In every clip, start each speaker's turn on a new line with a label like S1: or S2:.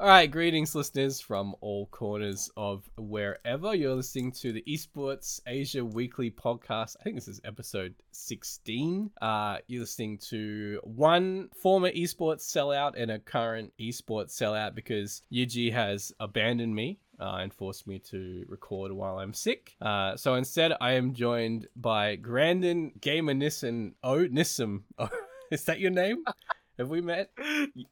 S1: All right, greetings, listeners from all corners of wherever you're listening to the Esports Asia Weekly podcast. I think this is episode 16. Uh, you're listening to one former esports sellout and a current esports sellout because Yuji has abandoned me uh, and forced me to record while I'm sick. Uh, so instead, I am joined by Grandin Gamer Nissan Oh Nissim. Is that your name? Have we met?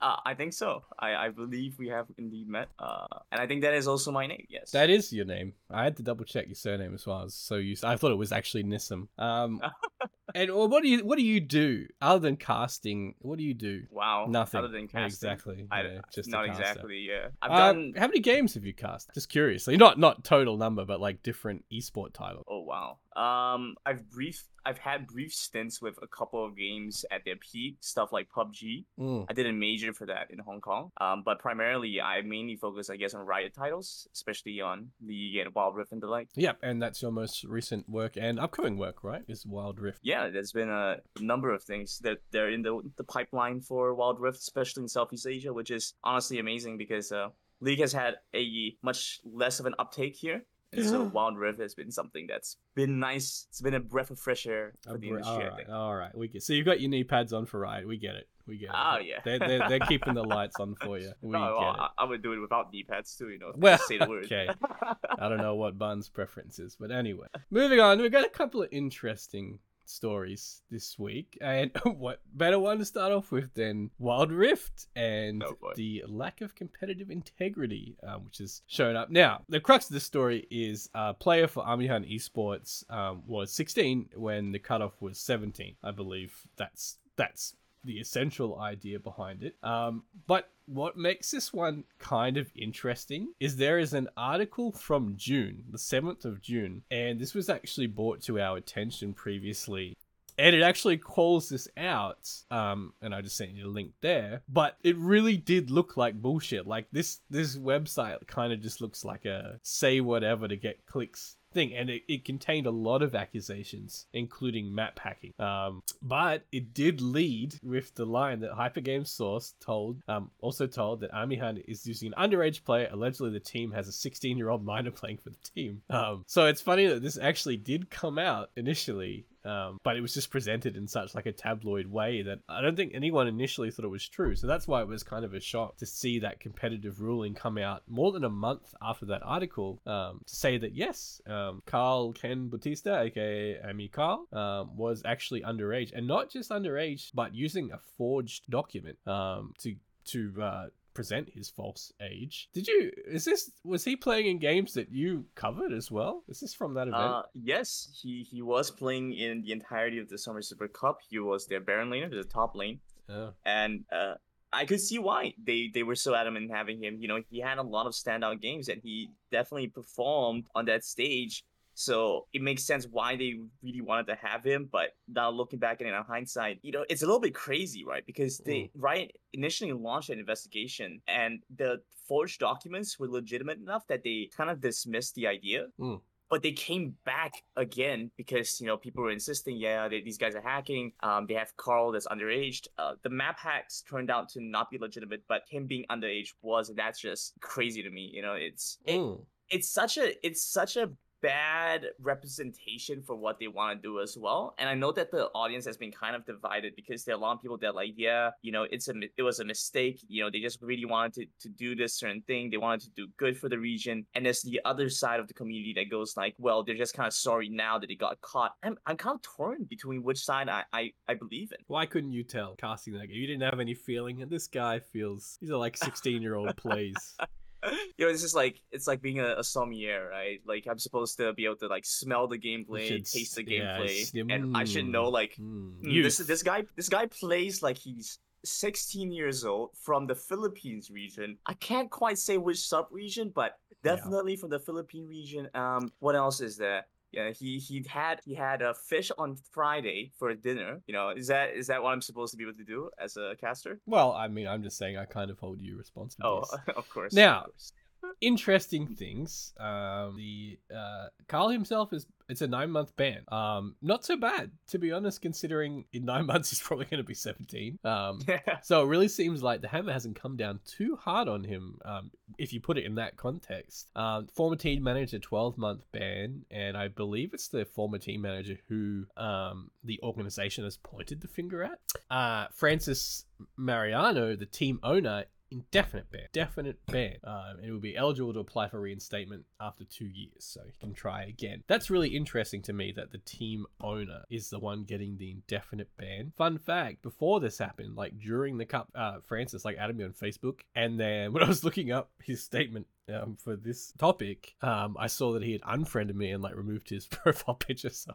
S2: Uh, I think so. I, I believe we have indeed met. Uh, and I think that is also my name. Yes.
S1: That is your name. I had to double check your surname as well. I was so used. I thought it was actually Nissim. Um, and well, what do you what do you do other than casting? What do you do?
S2: wow.
S1: Nothing.
S2: Other than casting.
S1: exactly.
S2: I,
S1: yeah, just
S2: not exactly. Yeah. I've
S1: Uh,
S2: done.
S1: How many games have you cast? Just curiously, not not total number, but like different esport titles.
S2: Oh wow. Um, I've brief. I've had brief stints with a couple of games at their peak, stuff like PUBG.
S1: Mm.
S2: I did a major for that in Hong Kong. Um, but primarily I mainly focus, I guess, on Riot titles, especially on League and Wild Rift and the like.
S1: Yep, and that's your most recent work and upcoming work, right? Is Wild Rift.
S2: Yeah, there's been a number of things that they're in the the pipeline for Wild Rift, especially in Southeast Asia, which is honestly amazing because uh, League has had a much less of an uptake here. So Wild Rift has been something that's been nice. It's been a breath of fresh air for the
S1: all
S2: industry, I think.
S1: all right. we get. So you've got your knee pads on for Riot. We get it. We get it.
S2: Oh, yeah.
S1: They're, they're, they're keeping the lights on for you. We
S2: Oh, well,
S1: it.
S2: I, I would do it without knee pads too, you know.
S1: Well,
S2: say the word.
S1: okay. I don't know what Bun's preference is, but anyway, moving on. We've got a couple of interesting stories this week, and what better one to start off with than Wild Rift and
S2: Oh,
S1: the lack of competitive integrity, um, which has shown up. Now, the crux of the story is a player for Amihan Esports um, was 16 when the cutoff was 17. I believe that's that's the essential idea behind it. Um, but what makes this one kind of interesting is there is an article from June, the 7th of June, and this was actually brought to our attention previously. And it actually calls this out, um, and I just sent you a link there. But it really did look like bullshit. Like this, this website kind of just looks like a say whatever to get clicks thing, and it, it contained a lot of accusations, including map hacking. Um, but it did lead with the line that Hypergame Source told, um, also told that Amihan is using an underage player. Allegedly, the team has a 16 year old minor playing for the team. Um, so it's funny that this actually did come out initially. Um, but it was just presented in such like a tabloid way that I don't think anyone initially thought it was true. So that's why it was kind of a shock to see that competitive ruling come out more than a month after that article um, to say that yes, um, Carl Ken Bautista, aka Amy Carl, um, was actually underage, and not just underage, but using a forged document um, to to uh, present his false age. Did you? Is this? Was he playing in games that you covered as well? Is this from that event?
S2: Uh, yes, he, he was playing in the entirety of the Summer Super Cup. He was their Baron laner, the top lane.
S1: Oh.
S2: and uh, I could see why they they were so adamant in having him. You know, he had a lot of standout games, and he definitely performed on that stage. So it makes sense why they really wanted to have him. But now looking back at it in hindsight, you know, it's a little bit crazy, right? Because they Riot initially launched an investigation, and the forged documents were legitimate enough that they kind of dismissed the idea.
S1: Mm.
S2: But they came back again because you know people were insisting, yeah, they, these guys are hacking. Um, they have Carl that's underage. Uh, the map hacks turned out to not be legitimate, but him being underage was, and that's just crazy to me. You know, it's it,
S1: Mm.
S2: it's such a it's such a bad representation for what they want to do as well. And I know that the audience has been kind of divided because there are a lot of people that are like, yeah, you know, it's a it was a mistake. You know, they just really wanted to, to do this certain thing. They wanted to do good for the region. And there's the other side of the community that goes like, well, they're just kind of sorry now that they got caught. I'm I'm kind of torn between which side I I, I believe in.
S1: Why couldn't you tell casting that? You didn't have any feeling, and this guy feels he's a like sixteen year old plays.
S2: you know, this is like it's like being a, a sommelier, right? Like I'm supposed to be able to like smell the gameplay,
S1: should
S2: taste the
S1: s- yeah,
S2: gameplay,
S1: s-
S2: and I should
S1: mm,
S2: know like
S1: mm,
S2: "Hmm, this this guy this guy plays like he's 16 years old from the Philippines region. I can't quite say which sub region, but
S1: Yeah.
S2: definitely from the Philippine region. Um, what else is there? Yeah, he he had he had a fish on Friday for dinner. You know, is that is that what I'm supposed to be able to do as a caster?
S1: Well, I mean, I'm just saying I kind of hold you responsible.
S2: Oh, of course.
S1: Now-
S2: of course.
S1: Interesting things. Um, the uh, Carl himself is it's a nine month ban. Um, not so bad to be honest, considering in nine months he's probably going to be seventeen. Um, so it really seems like the hammer hasn't come down too hard on him. Um, if you put it in that context, um, former team manager twelve month ban, and I believe it's the former team manager who um the organization has pointed the finger at. Uh, Francis Mariano, the team owner, indefinite ban, definite ban. Um, and it will be eligible to apply for reinstatement after two years, so he can try again. That's really interesting to me that the team owner is the one getting the indefinite ban. Fun fact: before this happened, like during the cup, uh, Francis like added me on Facebook, and then when I was looking up his statement um, for this topic, um, I saw that he had unfriended me and like removed his profile picture. So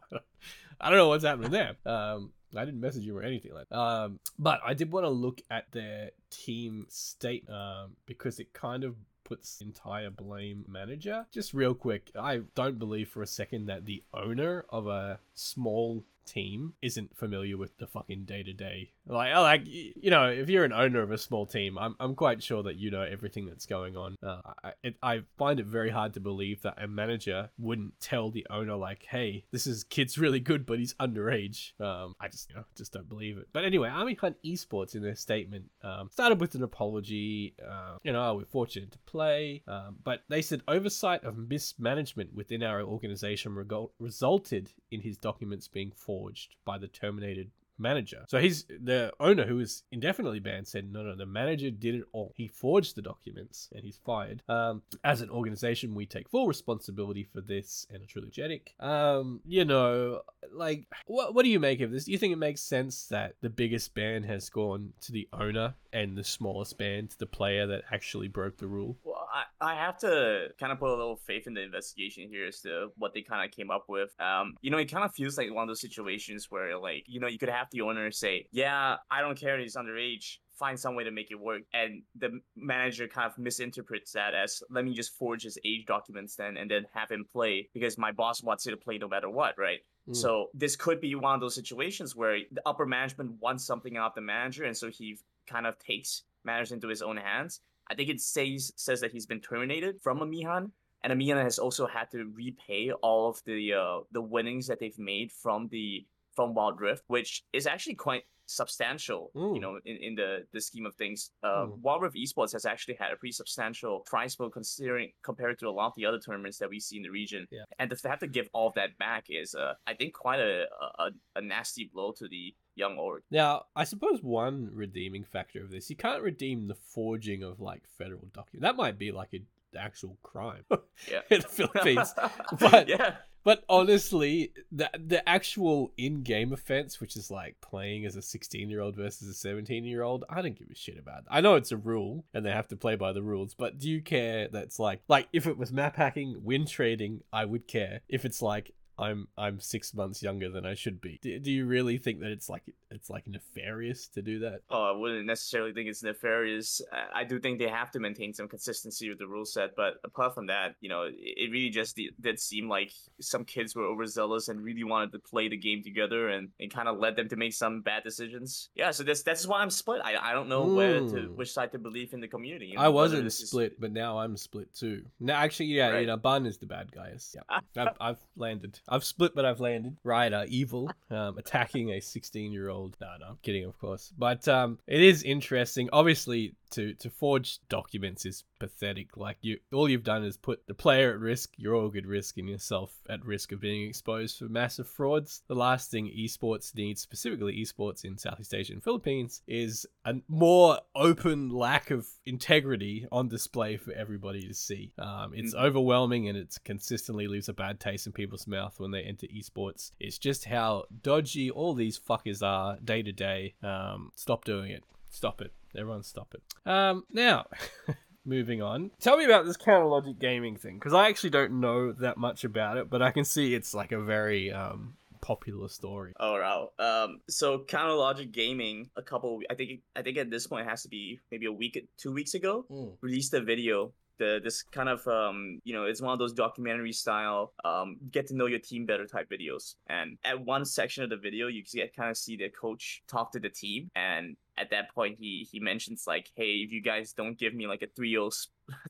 S1: I don't know what's happening there. Um, I didn't message you or anything like that. Um, but I did want to look at their team state um, because it kind of puts entire blame manager. Just real quick, I don't believe for a second that the owner of a small team isn't familiar with the fucking day to day. Like, like you know, if you're an owner of a small team, I'm, I'm quite sure that you know everything that's going on. Uh, I, it, I find it very hard to believe that a manager wouldn't tell the owner like, "Hey, this is kid's really good, but he's underage." Um, I just you know just don't believe it. But anyway, Amihan Esports in their statement um, started with an apology. Uh, you know, we're fortunate to play, um, but they said oversight of mismanagement within our organization resulted in his documents being forged by the terminated manager. So he's the owner who is indefinitely banned said, no, no, the manager did it all. He forged the documents and he's fired. Um, as an organization, we take full responsibility for this and are truly energetic. Um, you know, like, what, what do you make of this? Do you think it makes sense that the biggest ban has gone to the owner and the smallest band, to the player that actually broke the rule?
S2: Well, I, I have to kind of put a little faith in the investigation here as to what they kind of came up with. Um, you know, it kind of feels like one of those situations where, like, you know, you could have the owner say, "Yeah, I don't care, he's underage." Find some way to make it work, and the manager kind of misinterprets that as let me just forge his age documents then, and then have him play because my boss wants you to play no matter what, right? Mm. So this could be one of those situations where the upper management wants something out of the manager, and so he kind of takes matters into his own hands. I think it says says that he's been terminated from Amihan, and Amihan has also had to repay all of the uh, the winnings that they've made from the from Wild Rift, which is actually quite substantial, you know, in, in the, the scheme of things. Uh, Wild Rift Esports has actually had a pretty substantial prize pool considering compared to a lot of the other tournaments that we see in the region.
S1: Yeah.
S2: And to have to give all of that back is, uh, I think, quite a, a, a nasty blow to the young org.
S1: Now, I suppose one redeeming factor of this, you can't redeem the forging of like federal documents. That might be like an actual crime
S2: Yeah.
S1: in the Philippines. but
S2: yeah.
S1: But honestly, the the actual in-game offense, which is like playing as a 16-year-old versus a 17-year-old, I don't give a shit about. That. I know it's a rule and they have to play by the rules, but do you care that's like like if it was map hacking, win trading, I would care. If it's like I'm I'm six months younger than I should be. Do, do you really think that it's like it's like nefarious to do that?
S2: Oh, I wouldn't necessarily think it's nefarious. I, do think they have to maintain some consistency with the rule set, but apart from that, you know, it, really just did, seem like some kids were overzealous and really wanted to play the game together, and it kind of led them to make some bad decisions. Yeah, so that's that's why I'm split. I, I don't know where to
S1: Mm.
S2: which side to believe in the community. you know,
S1: I wasn't split, but now I'm split too. No, actually, yeah, you know, Bun is the bad guy. Yeah, I've, I've landed. I've split, but I've landed. Uh, evil, um, attacking a 16 year old. No, no, I'm kidding, of course. But um, it is interesting. Obviously, to to forge documents is pathetic. Like you, all you've done is put the player at risk, your org at risk, and yourself at risk of being exposed for massive frauds. The last thing esports needs, specifically esports in Southeast Asia and Philippines, is a more open lack of integrity on display for everybody to see. Um, it's
S2: Mhm.
S1: overwhelming and it consistently leaves a bad taste in people's mouth when they enter esports. It's just how dodgy all these fuckers are day to day. Um, stop doing it. Stop it. Everyone stop it. Um, now. Moving on. Tell me about this counter logic gaming thing because I actually don't know that much about it, but I can see it's like a very um, popular story.
S2: Oh wow. Um. So Counter Logic Gaming, a couple. I think. I think at this point it has to be maybe a week, two weeks ago, released a video. The this kind of um. You know, it's one of those documentary style um get to know your team better type videos. And at one section of the video, you can kind of see the coach talk to the team, and at that point he he mentions like, hey, if you guys don't give me like a 3-0 s-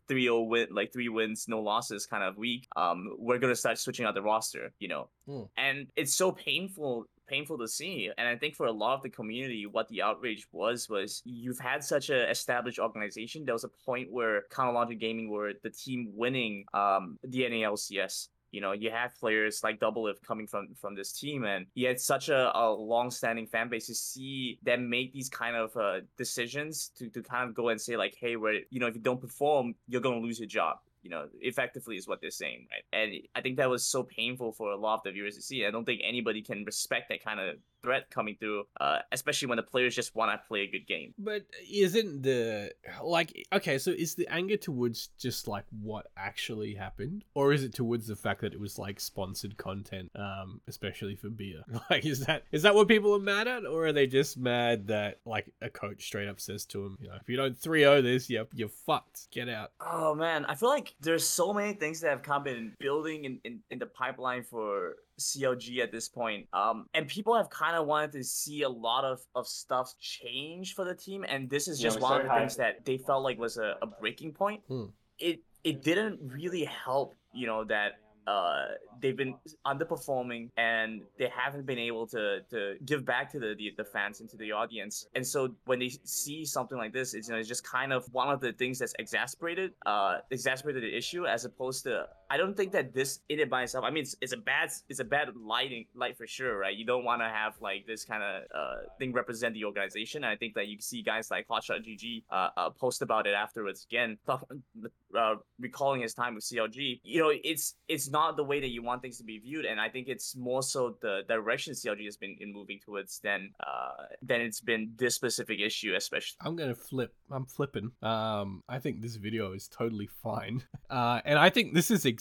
S2: 3-0 win, like three wins, no losses kind of week, um, we're gonna start switching out the roster, you know.
S1: Mm.
S2: And it's so painful painful to see and i think for a lot of the community what the outrage was was you've had such an established organization there was a point where Counter Logic Gaming were the team winning um the nalcs you know, you have players like Doublelift coming from from this team, and you had such a, a long-standing fan base to see them make these kind of uh, decisions to to kind of go and say like, hey, where you know, if you don't perform, you're gonna lose your job you know, effectively is what they're saying, right? And I think that was so painful for a lot of the viewers to see. I don't think anybody can respect that kind of threat coming through, uh, especially when the players just want to play a good game.
S1: But isn't the like okay? So is the anger towards just like what actually happened, or is it towards the fact that it was like sponsored content, um, especially for beer? Like, is that is that what people are mad at, or are they just mad that like a coach straight up says to him, you know, if you don't 3-0 this, you're you're fucked. Get out.
S2: Oh man, I feel like there's so many things that have come in building in, in, in the pipeline for CLG at this point. Um, and people have kind of wanted to see a lot of, of stuff change for the team, and this is just
S3: we
S2: one of the
S3: started
S2: things that they felt like was a, a breaking point.
S1: Hmm.
S2: It it didn't really help, you know, that uh they've been underperforming and they haven't been able to to give back to the, the the fans and to the audience and so when they see something like this it's you know it's just kind of one of the things that's exasperated uh exasperated the issue as opposed to i don't think that this in it by itself i mean it's, it's a bad it's a bad lighting light for sure right you don't want to have like this kind of uh thing represent the organization and i think that you see guys like hotshot.gg uh, uh post about it afterwards again uh, recalling his time with clg you know it's it's not the way that you want things to be viewed and i think it's more so the direction clg has been in moving towards than uh than it's been this specific issue especially
S1: I'm gonna flip. I'm flipping. Um, I think this video is totally fine. Uh, and I think this is exactly.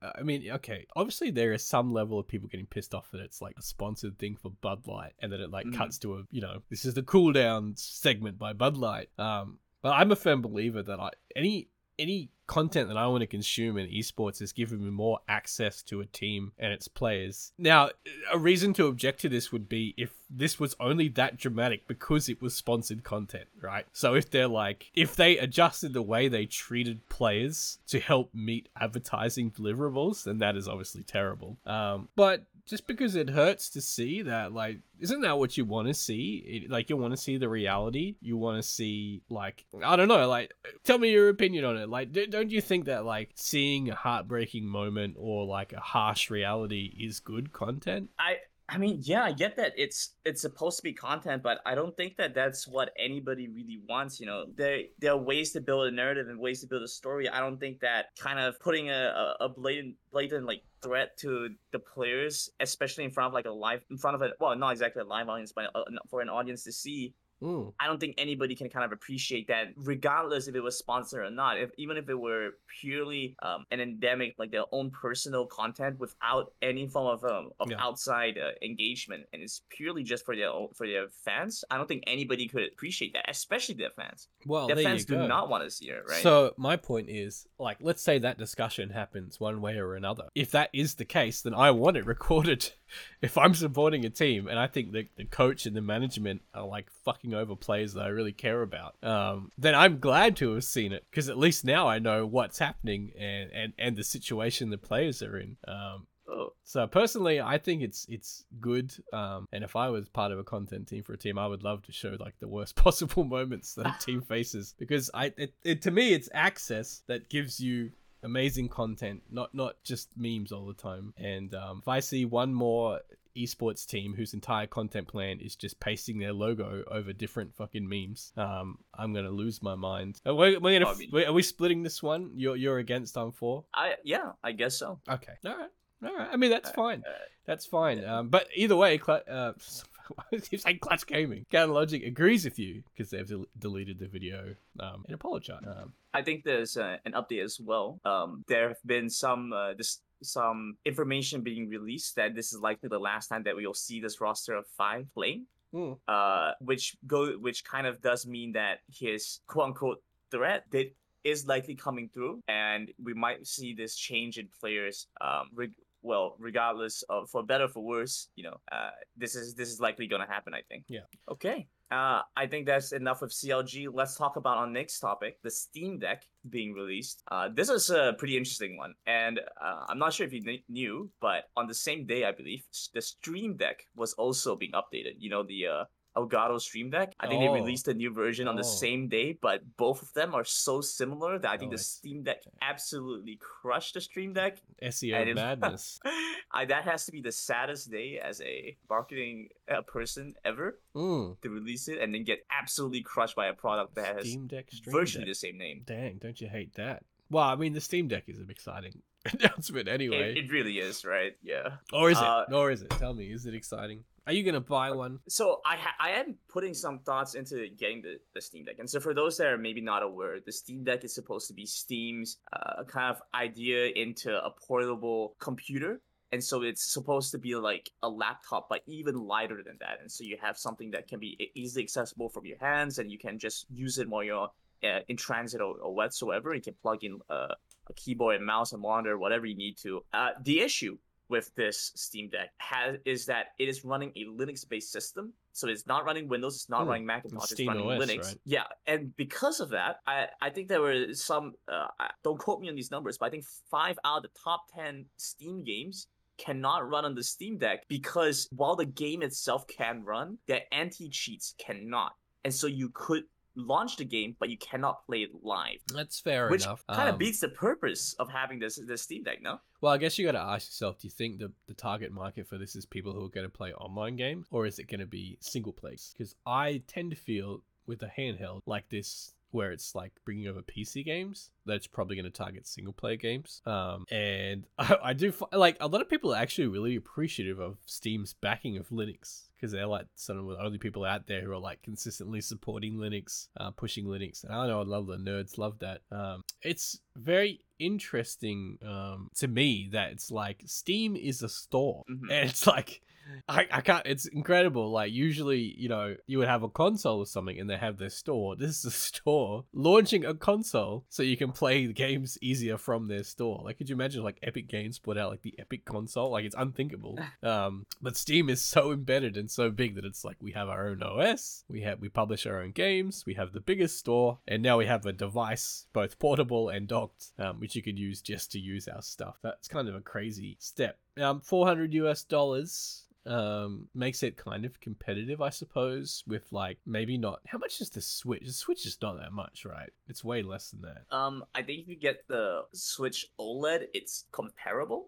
S1: Uh, I mean, okay. Obviously, there is some level of people getting pissed off that it's like a sponsored thing for Bud Light, and that it like
S2: Mhm.
S1: cuts to a you know this is the cool down segment by Bud Light. Um, but I'm a firm believer that I any any content that I want to consume in esports is giving me more access to a team and its players. Now, a reason to object to this would be if this was only that dramatic because it was sponsored content, right? So if they're like, if they adjusted the way they treated players to help meet advertising deliverables, then that is obviously terrible. Um, but just because it hurts to see that, like, isn't that what you want to see? It, like, you want to see the reality. You want to see, like, I don't know, like, tell me your opinion on it. Like, don't you think that, like, seeing a heartbreaking moment or like a harsh reality is good content?
S2: I I mean, yeah, I get that it's it's supposed to be content, but I don't think that that's what anybody really wants. You know, there there are ways to build a narrative and ways to build a story. I don't think that kind of putting a, a, blatant blatant like threat to the players, especially in front of like a live in front of a well, not exactly a live audience, but uh, for an audience to see.
S1: Mm.
S2: I don't think anybody can kind of appreciate that, regardless if it was sponsored or not. If even if it were purely um, an endemic, like their own personal content without any form of um, of
S1: Yeah.
S2: outside uh, engagement, and it's purely just for their own, for their fans. I don't think anybody could appreciate that, especially their fans.
S1: Well,
S2: their fans do not want to see it, right?
S1: So my point is, like, let's say that discussion happens one way or another. If that is the case, then I want it recorded. if I'm supporting a team and I think that the coach and the management are like fucking over players that I really care about, um, then I'm glad to have seen it because at least now I know what's happening and and and the situation the players are in. Um,
S2: Oh,
S1: so personally, I think it's it's good. Um, and if I was part of a content team for a team, I would love to show like the worst possible moments that a team faces because I it, it to me it's access that gives you amazing content, not not just memes all the time. And um, if I see one more esports team whose entire content plan is just pasting their logo over different fucking memes, um, I'm gonna lose my mind. Are we, we're gonna,
S2: I mean,
S1: are we splitting this one? You're you're against I'm for.
S2: I yeah, I guess so.
S1: Okay. All right. All right. I mean, that's
S2: Uh,
S1: fine.
S2: uh,
S1: That's fine. Um, but either way, Cla- uh, you're saying Clutch Gaming, Counter Logic agrees with you because they've del- deleted the video um, and apologize. Um,
S2: I think there's uh, an update as well. Um, there have been some uh, this some information being released that this is likely the last time that we will see this roster of five playing.
S1: Hmm.
S2: Uh, which go which kind of does mean that his quote unquote threat did is likely coming through, and we might see this change in players. Um, reg- well, regardless of for better or for worse, you know, uh, this is this is likely going to happen. I think.
S1: Yeah.
S2: Okay. Uh, I think that's enough with CLG. Let's talk about our next topic, the Steam Deck being released. Uh, this is a pretty interesting one, and uh, I'm not sure if you kn- knew, but on the same day, I believe the Stream Deck was also being updated. You know the uh, Elgato Stream Deck. I think
S1: Oh.
S2: they released a new version on the
S1: Oh.
S2: same day, but both of them are so similar that I think
S1: Oh,
S2: the. Steam Deck absolutely crushed the Stream Deck.
S1: SEO
S2: it-
S1: madness.
S2: I, that has to be the saddest day as a marketing uh, person ever
S1: Mm.
S2: to release it and then get absolutely crushed by a product that has
S1: Steam Deck Stream
S2: virtually
S1: Deck.
S2: the same name.
S1: Dang, don't you hate that? Well, I mean, the Steam Deck is an exciting announcement anyway.
S2: It, it really is, right? Yeah.
S1: or is it?
S2: uh,
S1: or is it? Tell me, is it exciting? Are you gonna buy one?
S2: So I ha- I am putting some thoughts into getting the, the Steam Deck, and so for those that are maybe not aware, the Steam Deck is supposed to be Steam's uh, kind of idea into a portable computer, and so it's supposed to be like a laptop, but even lighter than that, and so you have something that can be easily accessible from your hands, and you can just use it while you're uh, in transit or, or whatsoever. You can plug in uh, a keyboard and mouse and monitor, whatever you need to. Uh, the issue with this Steam Deck has is that it is running a Linux-based system. So it's not running Windows, it's not
S1: Hmm.
S2: running Macintosh, it's
S1: Steam
S2: running
S1: OS,
S2: Linux.
S1: right?
S2: Yeah, and because of that, I, I think there were some. Uh, don't quote me on these numbers, but I think five out of the top ten Steam games cannot run on the Steam Deck because while the game itself can run, the anti-cheats cannot, and so you could launch the game, but you cannot play it live,
S1: That's fair
S2: which
S1: enough.
S2: kind of
S1: Um,
S2: beats the purpose of having this this Steam Deck. No.
S1: Well, I guess you got to ask yourself: Do you think the the target market for this is people who are going to play online games, or is it going to be single plays? Because I tend to feel with a handheld like this, where it's like bringing over PC games, that's probably going to target single player games. Um, and I, I do fi- like a lot of people are actually really appreciative of Steam's backing of Linux because they're like some of the only people out there who are like consistently supporting Linux, uh, pushing Linux. And I know a lot of the nerds love that. Um, it's very interesting um, to me that it's like Steam is a store,
S2: Mhm.
S1: and it's like. I, I can't it's incredible like usually you know you would have a console or something and they have their store this is a store launching a console so you can play the games easier from their store. Like could you imagine like epic games put out like the epic console? Like it's unthinkable. Um but steam is so embedded and so big that it's like we have our own os we have we publish our own games we have the biggest store and now we have a device both portable and docked um, which you could use just to use our stuff. That's kind of a crazy step. Um 400 us dollars um makes it kind of competitive i suppose with like maybe not how much is the switch the switch is not that much right it's way less than that
S2: Um, I think if you get the Switch OLED, it's comparable.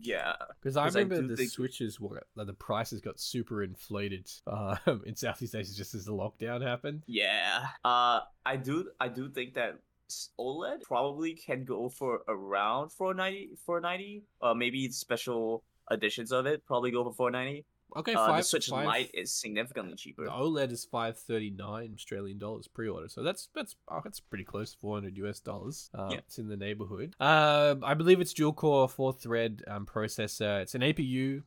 S2: Yeah.
S1: because I remember
S2: do
S1: the
S2: think-
S1: switches were like, the prices got super inflated um in southeast asia just as the lockdown happened
S2: Yeah. Uh, I do. I do think that OLED probably can go for around 490, 490. Uh, maybe special editions of it probably go for 490.
S1: okay
S2: Uh,
S1: five,
S2: the Switch
S1: five-
S2: Lite is significantly cheaper.
S1: the oled is 539 australian dollars pre-order so that's that's oh, that's pretty close to 400 us dollars uh,
S2: Yeah.
S1: it's in the neighborhood um i believe it's dual core four thread um, processor it's an apu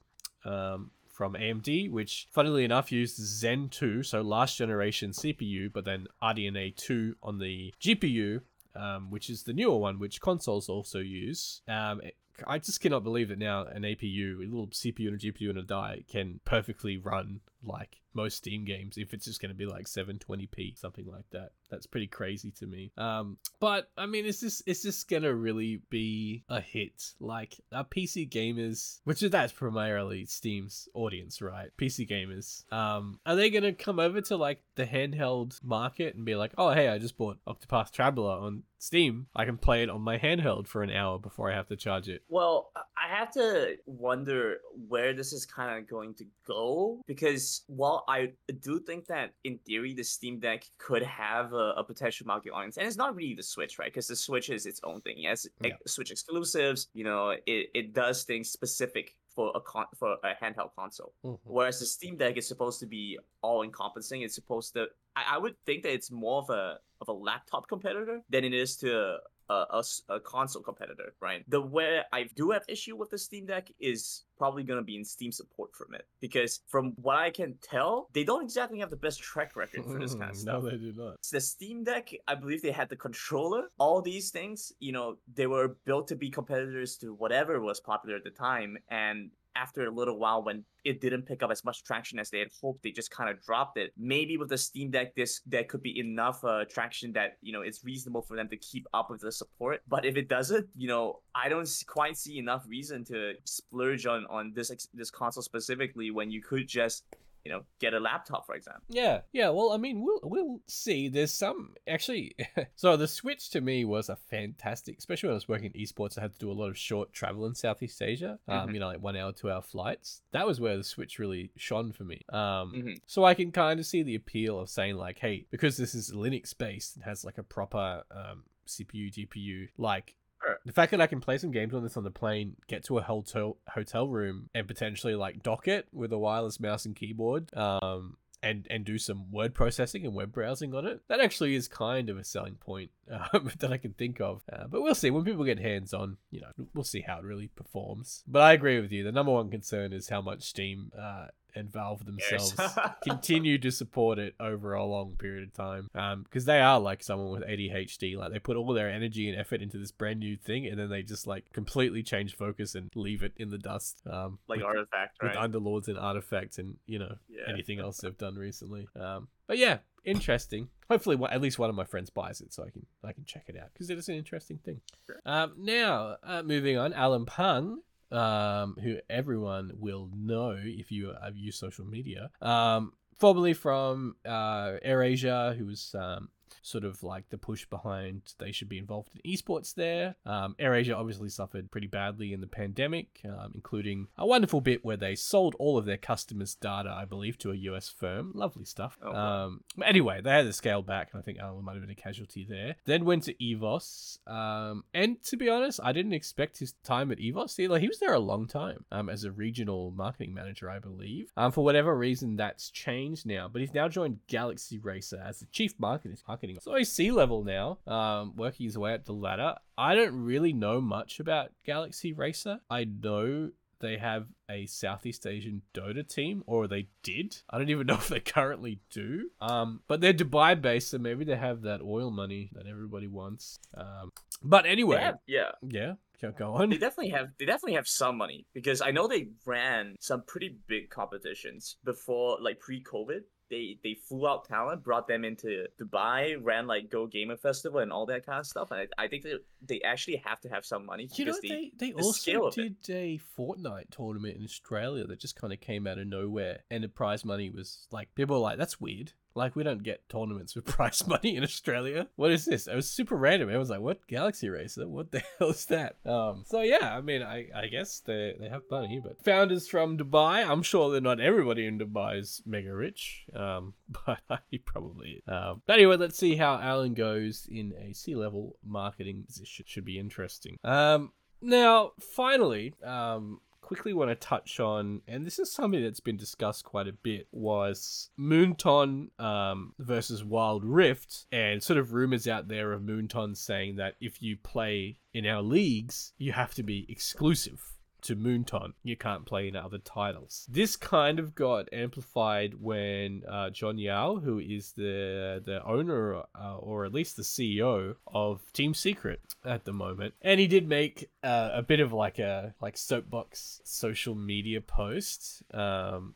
S1: um, from AMD, which funnily enough used Zen 2, so last generation CPU, but then RDNA 2 on the GPU, um, which is the newer one, which consoles also use. Um, I just cannot believe that now an APU, a little CPU and a GPU and a die, can perfectly run like most Steam games if it's just going to be like 720p, something like that. That's pretty crazy to me. Um, but I mean, is this is this gonna really be a hit? Like, are PC gamers, which is that's primarily Steam's audience, right? PC gamers, um, are they gonna come over to like the handheld market and be like, oh hey, I just bought Octopath Traveler on Steam. I can play it on my handheld for an hour before I have to charge it.
S2: Well, I have to wonder where this is kind of going to go because while I do think that in theory the Steam Deck could have a, a potential market audience, and it's not really the Switch, right? Because the Switch is its own thing. Yes,
S1: Yeah.
S2: ex- Switch exclusives. You know, it, it does things specific for a con- for a handheld console. Mm-hmm. Whereas the Steam Deck is supposed to be all encompassing. It's supposed to. I, I would think that it's more of a of a laptop competitor than it is to a, a a console competitor, right? The where I do have issue with the Steam Deck is probably gonna be in Steam support from it because from what I can tell, they don't exactly have the best track record for this kind of stuff.
S1: no, they do not.
S2: the Steam Deck, I believe they had the controller. All these things, you know, they were built to be competitors to whatever was popular at the time. And after a little while when it didn't pick up as much traction as they had hoped, they just kind of dropped it. Maybe with the Steam Deck, this there could be enough uh, traction that you know it's reasonable for them to keep up with the support. But if it doesn't, you know, I don't quite see enough reason to splurge on on this this console specifically when you could just you know, get a laptop, for example.
S1: Yeah, yeah. Well, I mean, we'll we'll see. There's some actually. so the Switch to me was a fantastic, especially when I was working in esports. I had to do a lot of short travel in Southeast Asia. Um,
S2: Mhm.
S1: you know, like one hour, two hour flights. That was where the Switch really shone for me. Um,
S2: Mhm.
S1: so I can kind of see the appeal of saying like, hey, because this is Linux based and has like a proper um, CPU, GPU, like The fact that I can play some games on this on the plane, get to a hotel hotel room, and potentially like dock it with a wireless mouse and keyboard, um, and and do some word processing and web browsing on it, that actually is kind of a selling point um, that I can think of. Uh, but we'll see when people get hands on. You know, we'll see how it really performs. But I agree with you. The number one concern is how much Steam uh, and Valve themselves continue to support it over a long period of time. Um, because they are like someone with ADHD. Like they put all their energy and effort into this brand new thing, and then they just like completely change focus and leave it in the dust. Um,
S2: like
S1: with,
S2: artifact,
S1: with
S2: right?
S1: Underlords and Artifacts, and you know
S2: Yeah.
S1: anything else they've done recently. Um, but yeah, interesting. Hopefully, at least one of my friends buys it so I can I can check it out because it is an interesting thing.
S2: Sure.
S1: Um, now uh, moving on, Alan Pang. Um, who everyone will know if you have used social media. Um, formerly from uh, AirAsia, who was um, sort of like the push behind they should be involved in esports there. Um, AirAsia obviously suffered pretty badly in the pandemic, um, including a wonderful bit where they sold all of their customers' data, I believe, to a US firm. Lovely stuff.
S2: Oh, wow.
S1: um, anyway, they had to scale back, and I think Alan might have been a casualty there. Then went to EVOS, um, and to be honest, I didn't expect his time at EVOS. He, like, he was there a long time um, as a regional marketing manager, I believe. Um, for whatever reason, that's changed now, but he's now joined Galaxy Racer as the chief marketing. Marketing. So he's C level now, um, working his way up the ladder. I don't really know much about Galaxy Racer. I know they have a Southeast Asian Dota team, or they did. I don't even know if they currently do. Um, but they're Dubai based, so maybe they have that oil money that everybody wants. Um, but anyway,
S2: have- yeah.
S1: yeah, go on.
S2: They definitely have they definitely have some money because I know they ran some pretty big competitions before like pre-COVID. They they flew out talent, brought them into Dubai, ran like Go Gamer Festival and all that kind of stuff. And I, I think they they actually have to have some money
S1: You know,
S2: because
S1: they, they
S2: the scale
S1: also did a Fortnite tournament in Australia that just kind of came out of nowhere, and the prize money was like people were like, "That's weird." Like we don't get tournaments with prize money in Australia. What is this? It was super random. It was like, "What Galaxy Racer? What the hell is that?" Um. So yeah, I mean, I I guess they they have money, but founders from Dubai. I'm sure that not everybody in Dubai is mega rich. Um. But he probably. Um. But anyway, let's see how Alan goes in a C level marketing position. Should be interesting. Um. Now, finally, um, quickly want to touch on, and this is something that's been discussed quite a bit, was Moonton um, versus Wild Rift, and sort of rumors out there of Moonton saying that if you play in our leagues, you have to be exclusive to Moonton. You can't play in other titles. This kind of got amplified when uh, John Yao, who is the the owner uh, or at least the CEO of Team Secret at the moment, and he did make uh, a bit of like a like soapbox social media post. Um,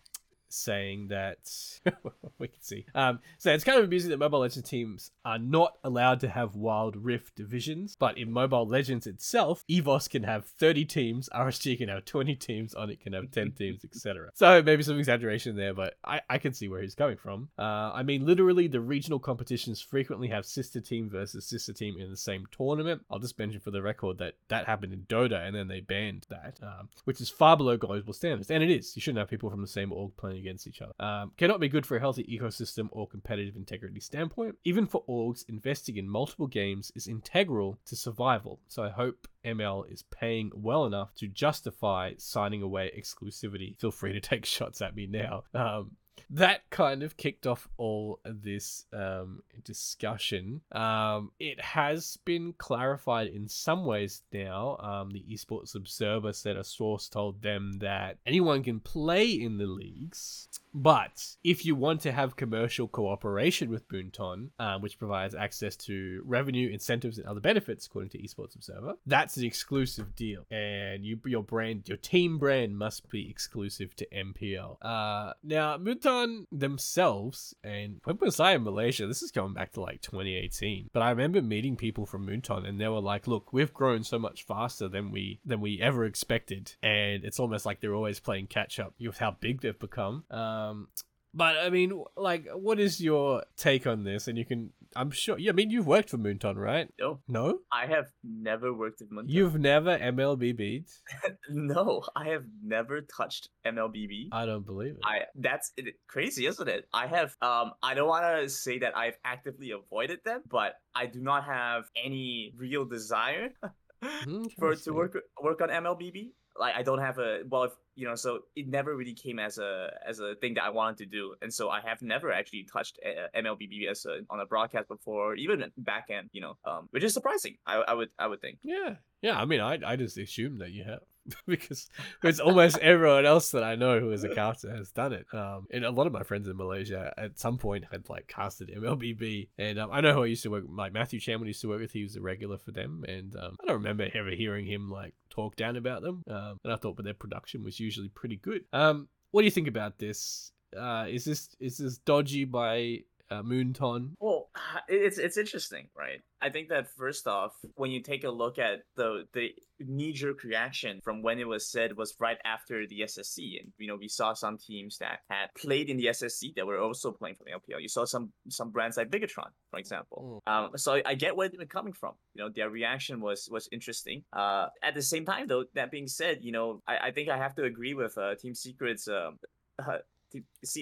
S1: saying that we can see. Um, so it's kind of amusing that Mobile Legends teams are not allowed to have Wild Rift divisions, but in Mobile Legends itself, EVOS can have 30 teams, RSG can have 20 teams, Onyx can have 10 teams, etc. So maybe some exaggeration there, but I, I can see where he's coming from. Uh, I mean, literally, the regional competitions frequently have sister team versus sister team in the same tournament. I'll just mention for the record that that happened in Dota, and then they banned that, um, which is far below global standards. And it is. You shouldn't have people from the same org playing against each other. Um, cannot be good for a healthy ecosystem or competitive integrity standpoint. Even for orgs, investing in multiple games is integral to survival. So I hope ML is paying well enough to justify signing away exclusivity. Feel free to take shots at me now. Um, that kind of kicked off all this um, discussion. Um, it has been clarified in some ways now. Um, the Esports Observer said a source told them that anyone can play in the leagues. But if you want to have commercial cooperation with Moonton, um, which provides access to revenue, incentives, and other benefits, according to Esports Observer, that's an exclusive deal, and you your brand, your team brand, must be exclusive to MPL. Uh, now Moonton themselves, and when was I in Malaysia? This is going back to like 2018, but I remember meeting people from Moonton, and they were like, "Look, we've grown so much faster than we than we ever expected, and it's almost like they're always playing catch up with how big they've become." Um, but I mean, like, what is your take on this? And you can, I'm sure, yeah, I mean, you've worked for Moonton, right?
S2: No,
S1: No,
S2: I have never worked at Moonton.
S1: you've never MLBB.
S2: no, I have never touched MLBB.
S1: I don't believe it.
S2: I that's it, crazy, isn't it? I have um I don't want to say that I've actively avoided them, but I do not have any real desire for to work work on MLBB. Like I don't have a well, if you know, so it never really came as a as a thing that I wanted to do, and so I have never actually touched uh, MLBB as a, on a broadcast before, even back end, you know, um, which is surprising. I, I would I would think.
S1: Yeah, yeah. I mean, I I just assumed that you have because it's almost everyone else that I know who is a caster has done it. Um, and a lot of my friends in Malaysia at some point had like casted MLBB, and um, I know who I used to work like Matthew Chan used to work with. He was a regular for them, and um, I don't remember ever hearing him like talk down about them. Um, and I thought, but their production was usually pretty good. Um, what do you think about this? Uh, is this is this dodgy by uh, Moonton?
S2: Well, it's it's interesting, right? I think that first off, when you take a look at the the knee jerk reaction from when it was said was right after the SSC, and you know we saw some teams that had played in the SSC that were also playing for the LPL. You saw some some brands like Bigetron, for example. Um, so I get where they're coming from. You know, their reaction was was interesting. Uh, at the same time, though, that being said, you know, I, I think I have to agree with uh, Team Secret's um, uh,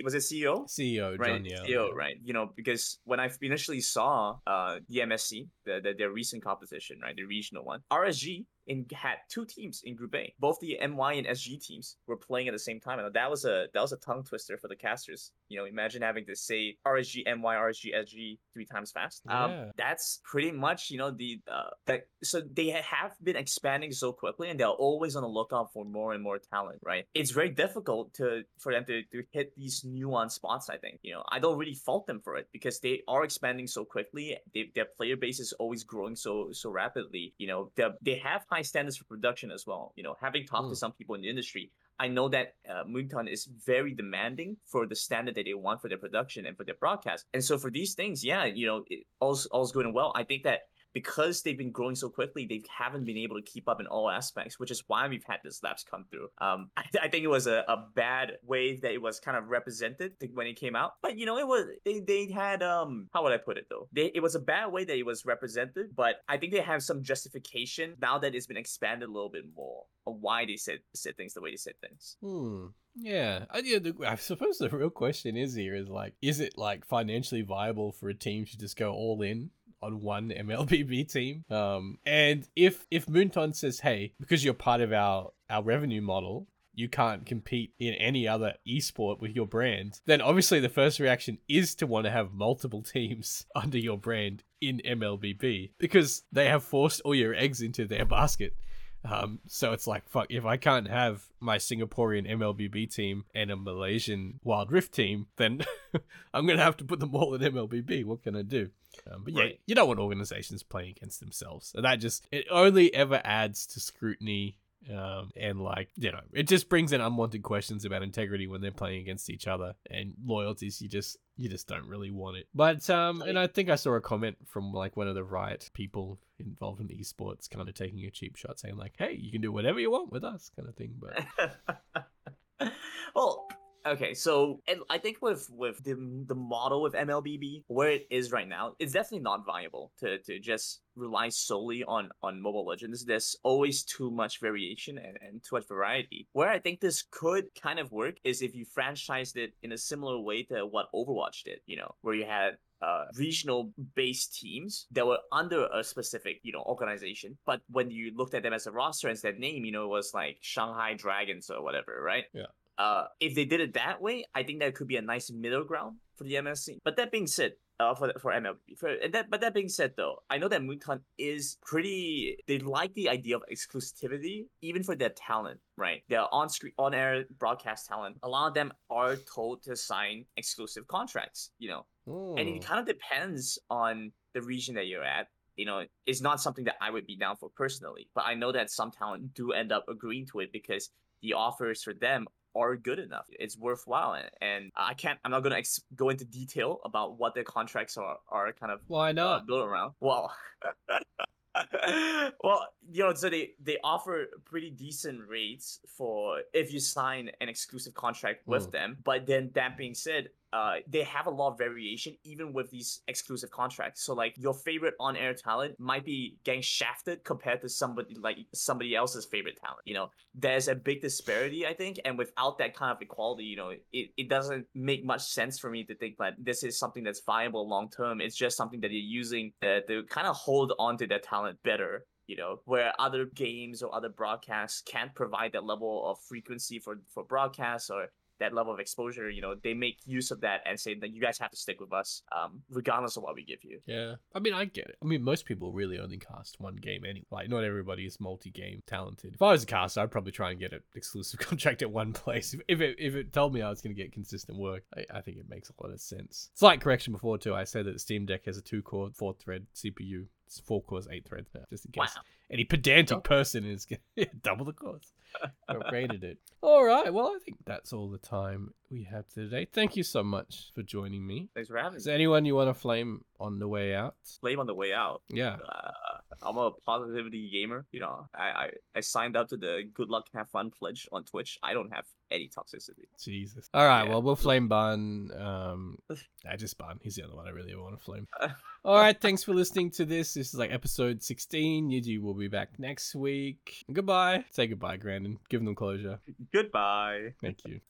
S2: was it CEO?
S1: CEO
S2: right
S1: John.
S2: CEO, right you know because when i initially saw uh the msc the, the their recent competition right the regional one rsg in, had two teams in group a both the my and sg teams were playing at the same time and that was a that was a tongue twister for the casters you know imagine having to say rsg my rsg sg three times fast
S1: Yeah.
S2: um that's pretty much you know the uh that so they have been expanding so quickly and they're always on the lookout for more and more talent right it's very difficult to for them to, to hit these nuanced spots i think you know i don't really fault them for it because they are expanding so quickly they, their player base is always growing so so rapidly you know they they have high standards for production as well you know having talked
S1: Mm.
S2: to some people in the industry I know that uh, Moonton is very demanding for the standard that they want for their production and for their broadcast. And so for these things, yeah, you know, it, all's, all's and well. I think that because they've been growing so quickly, they haven't been able to keep up in all aspects, which is why we've had this lapse come through. Um, I, I think it was a, a bad way that it was kind of represented when it came out, but you know, it was they, they had um how would I put it though? They it was a bad way that it was represented, but I think they have some justification now that it's been expanded a little bit more on why they said said things the way they said things.
S1: Hmm. Yeah. I, yeah the, I suppose the real question is here is like, is it like financially viable for a team to just go all in? On one MLBB team, um, and if if Moonton says, "Hey, because you're part of our our revenue model, you can't compete in any other esport with your brand," then obviously the first reaction is to want to have multiple teams under your brand in MLBB because they have forced all your eggs into their basket. Um, so it's like, fuck, if I can't have my Singaporean MLBB team and a Malaysian Wild Rift team, then I'm going to have to put them all in MLBB. What can I do? Um, but yeah, you don't want organizations playing against themselves. And that just, it only ever adds to scrutiny. Um, and like, you know, it just brings in unwanted questions about integrity when they're playing against each other and loyalties. You just, you just don't really want it. But, um, and I think I saw a comment from like one of the riot people involved in esports kind of taking a cheap shot saying like, hey, you can do whatever you want with us kind of thing. But
S2: well, okay, so I think with with the the model with MLBB where it is right now, it's definitely not viable to to just rely solely on on Mobile Legends. There's always too much variation and, and too much variety. Where I think this could kind of work is if you franchised it in a similar way to what Overwatch did. You know, where you had uh, regional based teams that were under a specific you know organization but when you looked at them as a roster and said name you know it was like shanghai dragons or whatever right
S1: Yeah.
S2: Uh, if they did it that way, I think that could be a nice middle ground for the MSC. But that being said, uh, for for MLB. For and that, but that being said, though, I know that Moonton is pretty. They like the idea of exclusivity, even for their talent, right? Their on screen, on air broadcast talent. A lot of them are told to sign exclusive contracts, you know, and
S1: Hmm.
S2: it kind of depends on the region that you're at. You know, it's not something that I would be down for personally, but I know that some talent do end up agreeing to it because the offers for them are good enough. It's worthwhile, and, and I can't. I'm not gonna ex- go into detail about what their contracts are are kind of
S1: Why
S2: uh,
S1: not?
S2: built around. Well, well, you know, so they they offer pretty decent rates for if you sign an exclusive contract with
S1: Mm.
S2: them. But then that being said, uh, they have a lot of variation even with these exclusive contracts. So like your favorite on-air talent might be getting shafted compared to somebody like somebody else's favorite talent. You know, there's a big disparity, I think, and without that kind of equality, you know, it, it doesn't make much sense for me to think that this is something that's viable long term. It's just something that you're using uh, to kind of hold on to their talent better. You know, where other games or other broadcasts can't provide that level of frequency for for broadcasts or that level of exposure, you know, they make use of that and say that you guys have to stick with us, um, regardless of what we give you.
S1: Yeah, I mean, I get it. I mean, most people really only cast one game anyway. Like, not everybody is multi-game talented. If I was a caster, I'd probably try and get an exclusive contract at one place. If- If it if it told me I was going to get consistent work, I, I think it makes a lot of sense. Slight correction before too. I said that Steam Deck has a two-core, four-thread CPU. It's four cores, eight threads. Yeah, just in case
S2: Wow.
S1: Any pedantic
S2: Oh.
S1: person is going to double the cores. Upgraded it. All right. Well, I think that's all the time we have today. Thank you so much for joining me.
S2: Thanks for having
S1: Is
S2: me.
S1: there anyone you want to flame on the way out?
S2: Flame on the way out.
S1: Yeah.
S2: Uh, I'm a positivity gamer. You know, I, I I signed up to the good luck have fun pledge on Twitch. I don't have any toxicity.
S1: Jesus. All right.
S2: Yeah.
S1: Well, we'll flame Bun. Um, I just Bun. He's the other one I really want to flame. All right. Thanks for listening to this. This is like episode 16. Yuji will be back next week. Goodbye. Say goodbye, Grandin. Give them closure.
S2: Goodbye.
S1: Thank you.